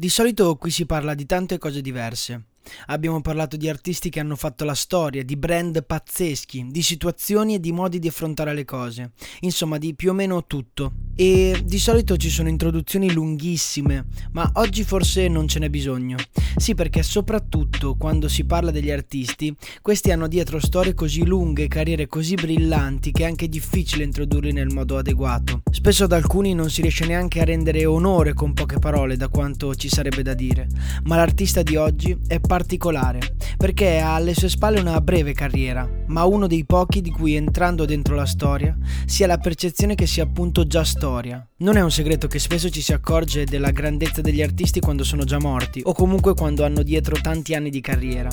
Di solito qui si parla di tante cose diverse. Abbiamo parlato di artisti che hanno fatto la storia, di brand pazzeschi, di situazioni e di modi di affrontare le cose, insomma di più o meno tutto. E di solito ci sono introduzioni lunghissime, ma oggi forse non ce n'è bisogno. Sì, perché soprattutto quando si parla degli artisti, questi hanno dietro storie così lunghe, carriere così brillanti che è anche difficile introdurli nel modo adeguato. Spesso ad alcuni non si riesce neanche a rendere onore con poche parole da quanto ci sarebbe da dire, ma l'artista di oggi è particolare, perché ha alle sue spalle una breve carriera, ma uno dei pochi di cui entrando dentro la storia si ha la percezione che sia appunto già storia. Non è un segreto che spesso ci si accorge della grandezza degli artisti quando sono già morti, o comunque quando hanno dietro tanti anni di carriera.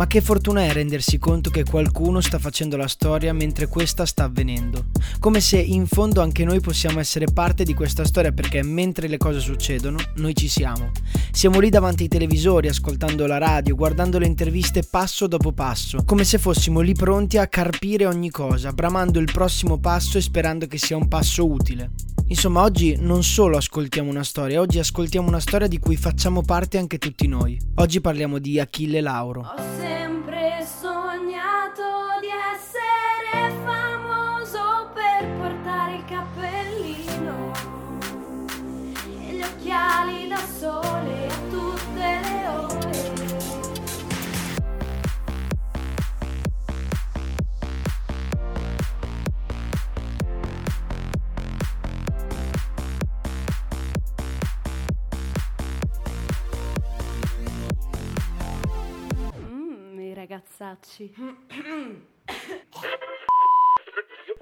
Ma che fortuna è rendersi conto che qualcuno sta facendo la storia mentre questa sta avvenendo. Come se in fondo anche noi possiamo essere parte di questa storia perché mentre le cose succedono, noi ci siamo. Siamo lì davanti ai televisori, ascoltando la radio, guardando le interviste passo dopo passo, come se fossimo lì pronti a carpire ogni cosa, bramando il prossimo passo e sperando che sia un passo utile. Insomma, oggi non solo ascoltiamo una storia, oggi ascoltiamo una storia di cui facciamo parte anche tutti noi. Oggi parliamo di Achille Lauro. I ragazzacci.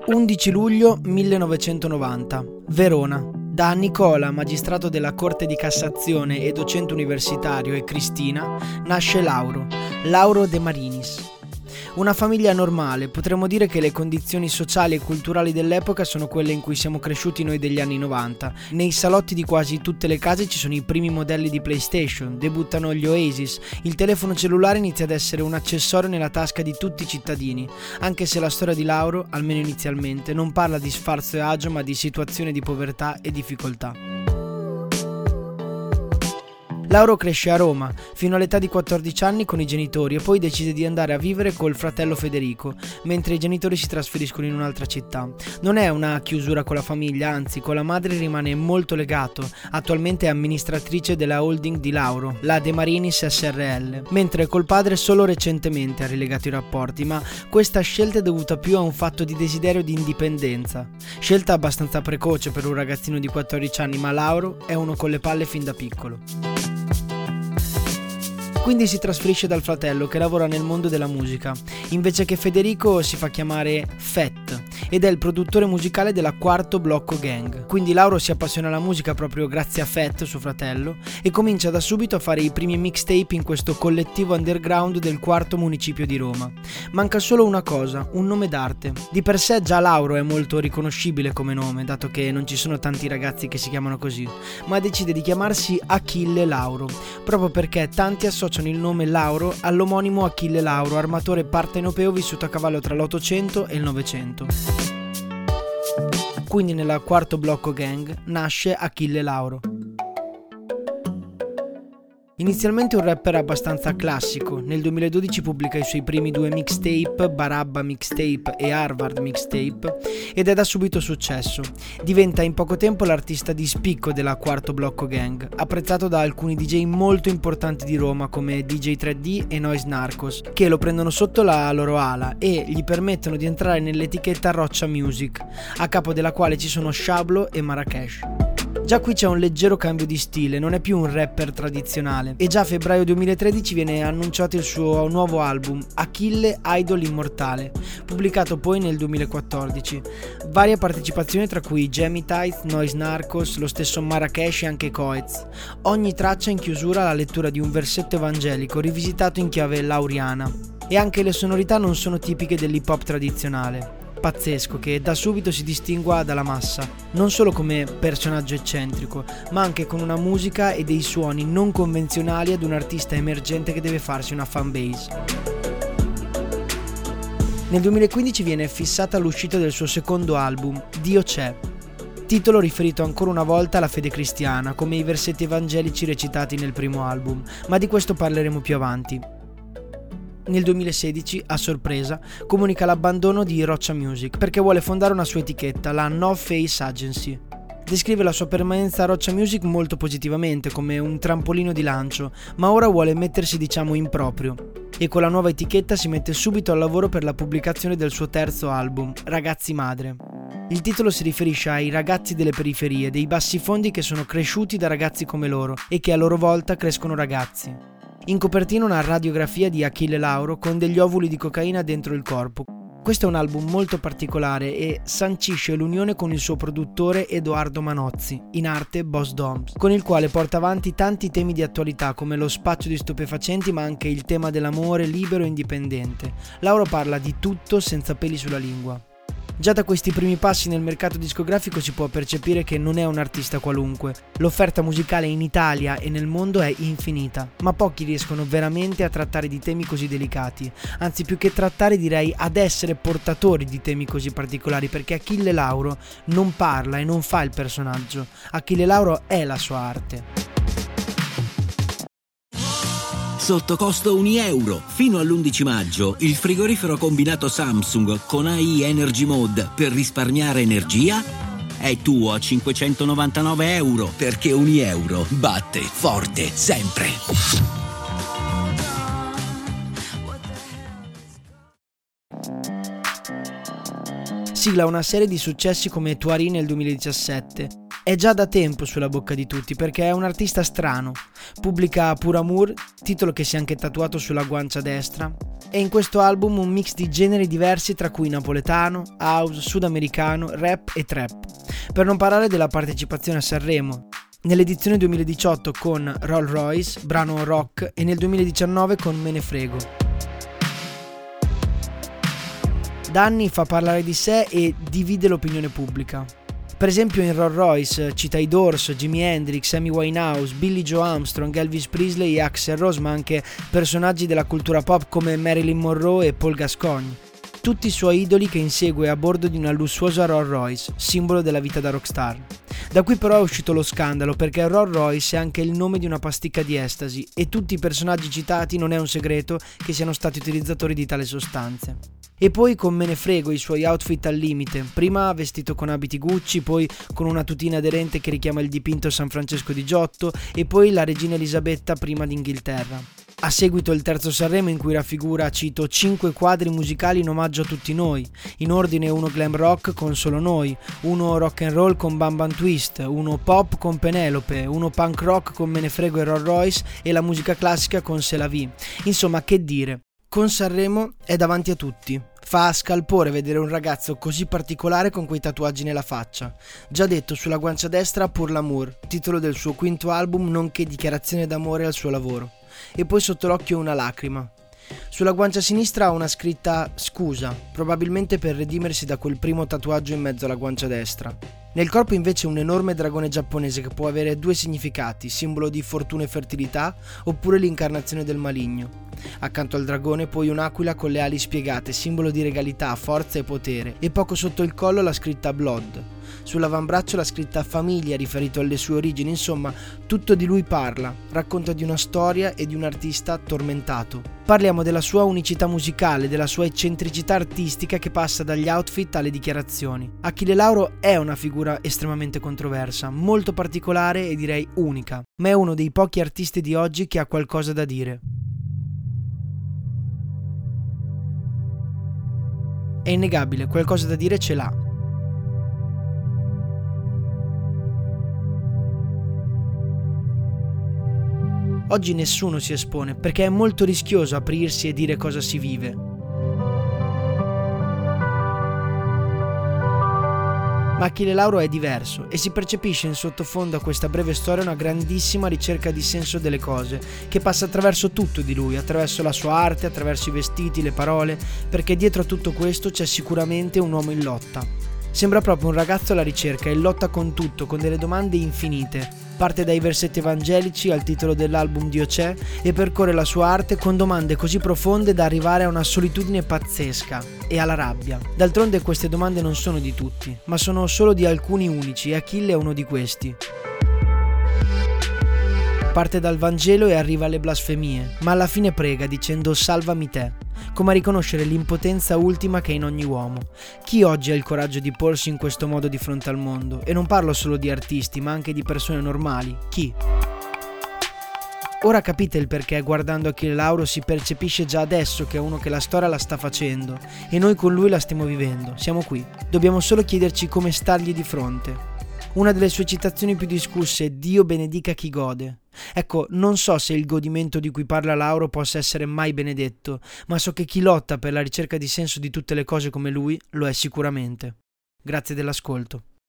11 luglio 1990, Verona. Da Nicola, magistrato della Corte di Cassazione e docente universitario, e Cristina, nasce Lauro, Lauro De Marinis. Una famiglia normale, potremmo dire che le condizioni sociali e culturali dell'epoca sono quelle in cui siamo cresciuti noi degli anni 90. Nei salotti di quasi tutte le case ci sono i primi modelli di PlayStation, debuttano gli Oasis, il telefono cellulare inizia ad essere un accessorio nella tasca di tutti i cittadini, anche se la storia di Lauro, almeno inizialmente, non parla di sfarzo e agio ma di situazione di povertà e difficoltà. Lauro cresce a Roma fino all'età di 14 anni con i genitori e poi decide di andare a vivere col fratello Federico, mentre i genitori si trasferiscono in un'altra città. Non è una chiusura con la famiglia, anzi con la madre rimane molto legato, attualmente è amministratrice della holding di Lauro, la De Marinis SRL, mentre col padre solo recentemente ha rilegato i rapporti, ma questa scelta è dovuta più a un fatto di desiderio di indipendenza. Scelta abbastanza precoce per un ragazzino di 14 anni, ma Lauro è uno con le palle fin da piccolo. Quindi si trasferisce dal fratello che lavora nel mondo della musica. Invece che Federico si fa chiamare Fett ed è il produttore musicale della Quarto Blocco Gang. Quindi Lauro si appassiona alla musica proprio grazie a Fett, suo fratello, e comincia da subito a fare i primi mixtape in questo collettivo underground del quarto municipio di Roma. Manca solo una cosa, un nome d'arte. Di per sé già Lauro è molto riconoscibile come nome, dato che non ci sono tanti ragazzi che si chiamano così, ma decide di chiamarsi Achille Lauro, proprio perché tanti associano il nome Lauro all'omonimo Achille Lauro, armatore partenopeo vissuto a cavallo tra l'Ottocento e il Novecento. Quindi nella quarto blocco gang nasce Achille Lauro. Inizialmente un rapper abbastanza classico, nel 2012 pubblica i suoi primi due mixtape, Barabba Mixtape e Harvard Mixtape, ed è da subito successo. Diventa in poco tempo l'artista di spicco della quarto blocco gang, apprezzato da alcuni DJ molto importanti di Roma come DJ 3D e Noise Narcos, che lo prendono sotto la loro ala e gli permettono di entrare nell'etichetta Roccia Music, a capo della quale ci sono Shablo e Marrakesh. Già qui c'è un leggero cambio di stile, non è più un rapper tradizionale e già a febbraio 2013 viene annunciato il suo nuovo album, Achille Idol Immortale, pubblicato poi nel 2014. Varie partecipazioni tra cui Jamie Tithe, Noise Narcos, lo stesso Marrakesh e anche Coez. Ogni traccia in chiusura la lettura di un versetto evangelico rivisitato in chiave lauriana. E anche le sonorità non sono tipiche dell'hip hop tradizionale pazzesco che da subito si distingua dalla massa, non solo come personaggio eccentrico, ma anche con una musica e dei suoni non convenzionali ad un artista emergente che deve farsi una fanbase. Nel 2015 viene fissata l'uscita del suo secondo album, Dio c'è, titolo riferito ancora una volta alla fede cristiana, come i versetti evangelici recitati nel primo album, ma di questo parleremo più avanti nel 2016, a sorpresa, comunica l'abbandono di Roccia Music perché vuole fondare una sua etichetta, la No Face Agency. Descrive la sua permanenza a Roccia Music molto positivamente, come un trampolino di lancio, ma ora vuole mettersi diciamo in proprio. E con la nuova etichetta si mette subito al lavoro per la pubblicazione del suo terzo album, Ragazzi Madre. Il titolo si riferisce ai ragazzi delle periferie, dei bassi fondi che sono cresciuti da ragazzi come loro e che a loro volta crescono ragazzi. In copertina una radiografia di Achille Lauro con degli ovuli di cocaina dentro il corpo. Questo è un album molto particolare e sancisce l'unione con il suo produttore Edoardo Manozzi, in arte Boss Doms, con il quale porta avanti tanti temi di attualità come lo spaccio di stupefacenti ma anche il tema dell'amore libero e indipendente. Lauro parla di tutto senza peli sulla lingua. Già da questi primi passi nel mercato discografico si può percepire che non è un artista qualunque. L'offerta musicale in Italia e nel mondo è infinita, ma pochi riescono veramente a trattare di temi così delicati. Anzi, più che trattare direi ad essere portatori di temi così particolari, perché Achille Lauro non parla e non fa il personaggio. Achille Lauro è la sua arte sotto costo 1 euro. Fino all'11 maggio il frigorifero combinato Samsung con AI Energy Mode per risparmiare energia è tuo a 599 euro perché 1 euro batte forte sempre. Sigla una serie di successi come Tuari nel 2017 è già da tempo sulla bocca di tutti perché è un artista strano. Pubblica Pur Amour, titolo che si è anche tatuato sulla guancia destra, e in questo album un mix di generi diversi tra cui napoletano, house, sudamericano, rap e trap. Per non parlare della partecipazione a Sanremo, nell'edizione 2018 con Rolls Royce, brano rock, e nel 2019 con Me ne frego. Da anni fa parlare di sé e divide l'opinione pubblica. Per esempio in Rolls Royce cita i Doors, Jimi Hendrix, Amy Winehouse, Billy Joe Armstrong, Elvis Presley e Axel Rose, ma anche personaggi della cultura pop come Marilyn Monroe e Paul Gascogne. Tutti i suoi idoli che insegue a bordo di una lussuosa Rolls Royce, simbolo della vita da rockstar. Da qui però è uscito lo scandalo perché Rolls Royce è anche il nome di una pasticca di estasi e tutti i personaggi citati non è un segreto che siano stati utilizzatori di tale sostanze. E poi con Me ne frego i suoi outfit al limite, prima vestito con abiti Gucci, poi con una tutina aderente che richiama il dipinto San Francesco di Giotto e poi la regina Elisabetta prima d'Inghilterra. A seguito il terzo Sanremo in cui raffigura, cito, cinque quadri musicali in omaggio a tutti noi, in ordine uno glam rock con Solo Noi, uno rock and roll con Bam Bam Twist, uno pop con Penelope, uno punk rock con Me ne frego e Rolls Royce e la musica classica con Se la. Insomma, che dire, con Sanremo è davanti a tutti. Fa scalpore vedere un ragazzo così particolare con quei tatuaggi nella faccia. Già detto sulla guancia destra Pour l'amour, titolo del suo quinto album nonché dichiarazione d'amore al suo lavoro. E poi sotto l'occhio una lacrima. Sulla guancia sinistra ha una scritta scusa, probabilmente per redimersi da quel primo tatuaggio in mezzo alla guancia destra. Nel corpo invece un enorme dragone giapponese che può avere due significati, simbolo di fortuna e fertilità, oppure l'incarnazione del maligno. Accanto al dragone poi un'aquila con le ali spiegate, simbolo di regalità, forza e potere, e poco sotto il collo la scritta Blood. Sull'avambraccio la scritta Famiglia, riferito alle sue origini, insomma, tutto di lui parla, racconta di una storia e di un artista tormentato. Parliamo della sua unicità musicale, della sua eccentricità artistica che passa dagli outfit alle dichiarazioni. Achille Lauro è una figura estremamente controversa, molto particolare e direi unica, ma è uno dei pochi artisti di oggi che ha qualcosa da dire. È innegabile, qualcosa da dire ce l'ha. Oggi nessuno si espone perché è molto rischioso aprirsi e dire cosa si vive. Ma Achille Lauro è diverso e si percepisce in sottofondo a questa breve storia una grandissima ricerca di senso delle cose, che passa attraverso tutto di lui, attraverso la sua arte, attraverso i vestiti, le parole, perché dietro a tutto questo c'è sicuramente un uomo in lotta. Sembra proprio un ragazzo alla ricerca e lotta con tutto, con delle domande infinite, parte dai versetti evangelici al titolo dell'album Dio c'è e percorre la sua arte con domande così profonde da arrivare a una solitudine pazzesca e alla rabbia. D'altronde queste domande non sono di tutti, ma sono solo di alcuni unici e Achille è uno di questi. Parte dal Vangelo e arriva alle blasfemie, ma alla fine prega dicendo salvami te come a riconoscere l'impotenza ultima che è in ogni uomo. Chi oggi ha il coraggio di porsi in questo modo di fronte al mondo? E non parlo solo di artisti, ma anche di persone normali. Chi? Ora capite il perché guardando Achille Lauro si percepisce già adesso che è uno che la storia la sta facendo e noi con lui la stiamo vivendo. Siamo qui. Dobbiamo solo chiederci come stargli di fronte. Una delle sue citazioni più discusse è Dio benedica chi gode. Ecco, non so se il godimento di cui parla Lauro possa essere mai benedetto, ma so che chi lotta per la ricerca di senso di tutte le cose come lui lo è sicuramente. Grazie dell'ascolto.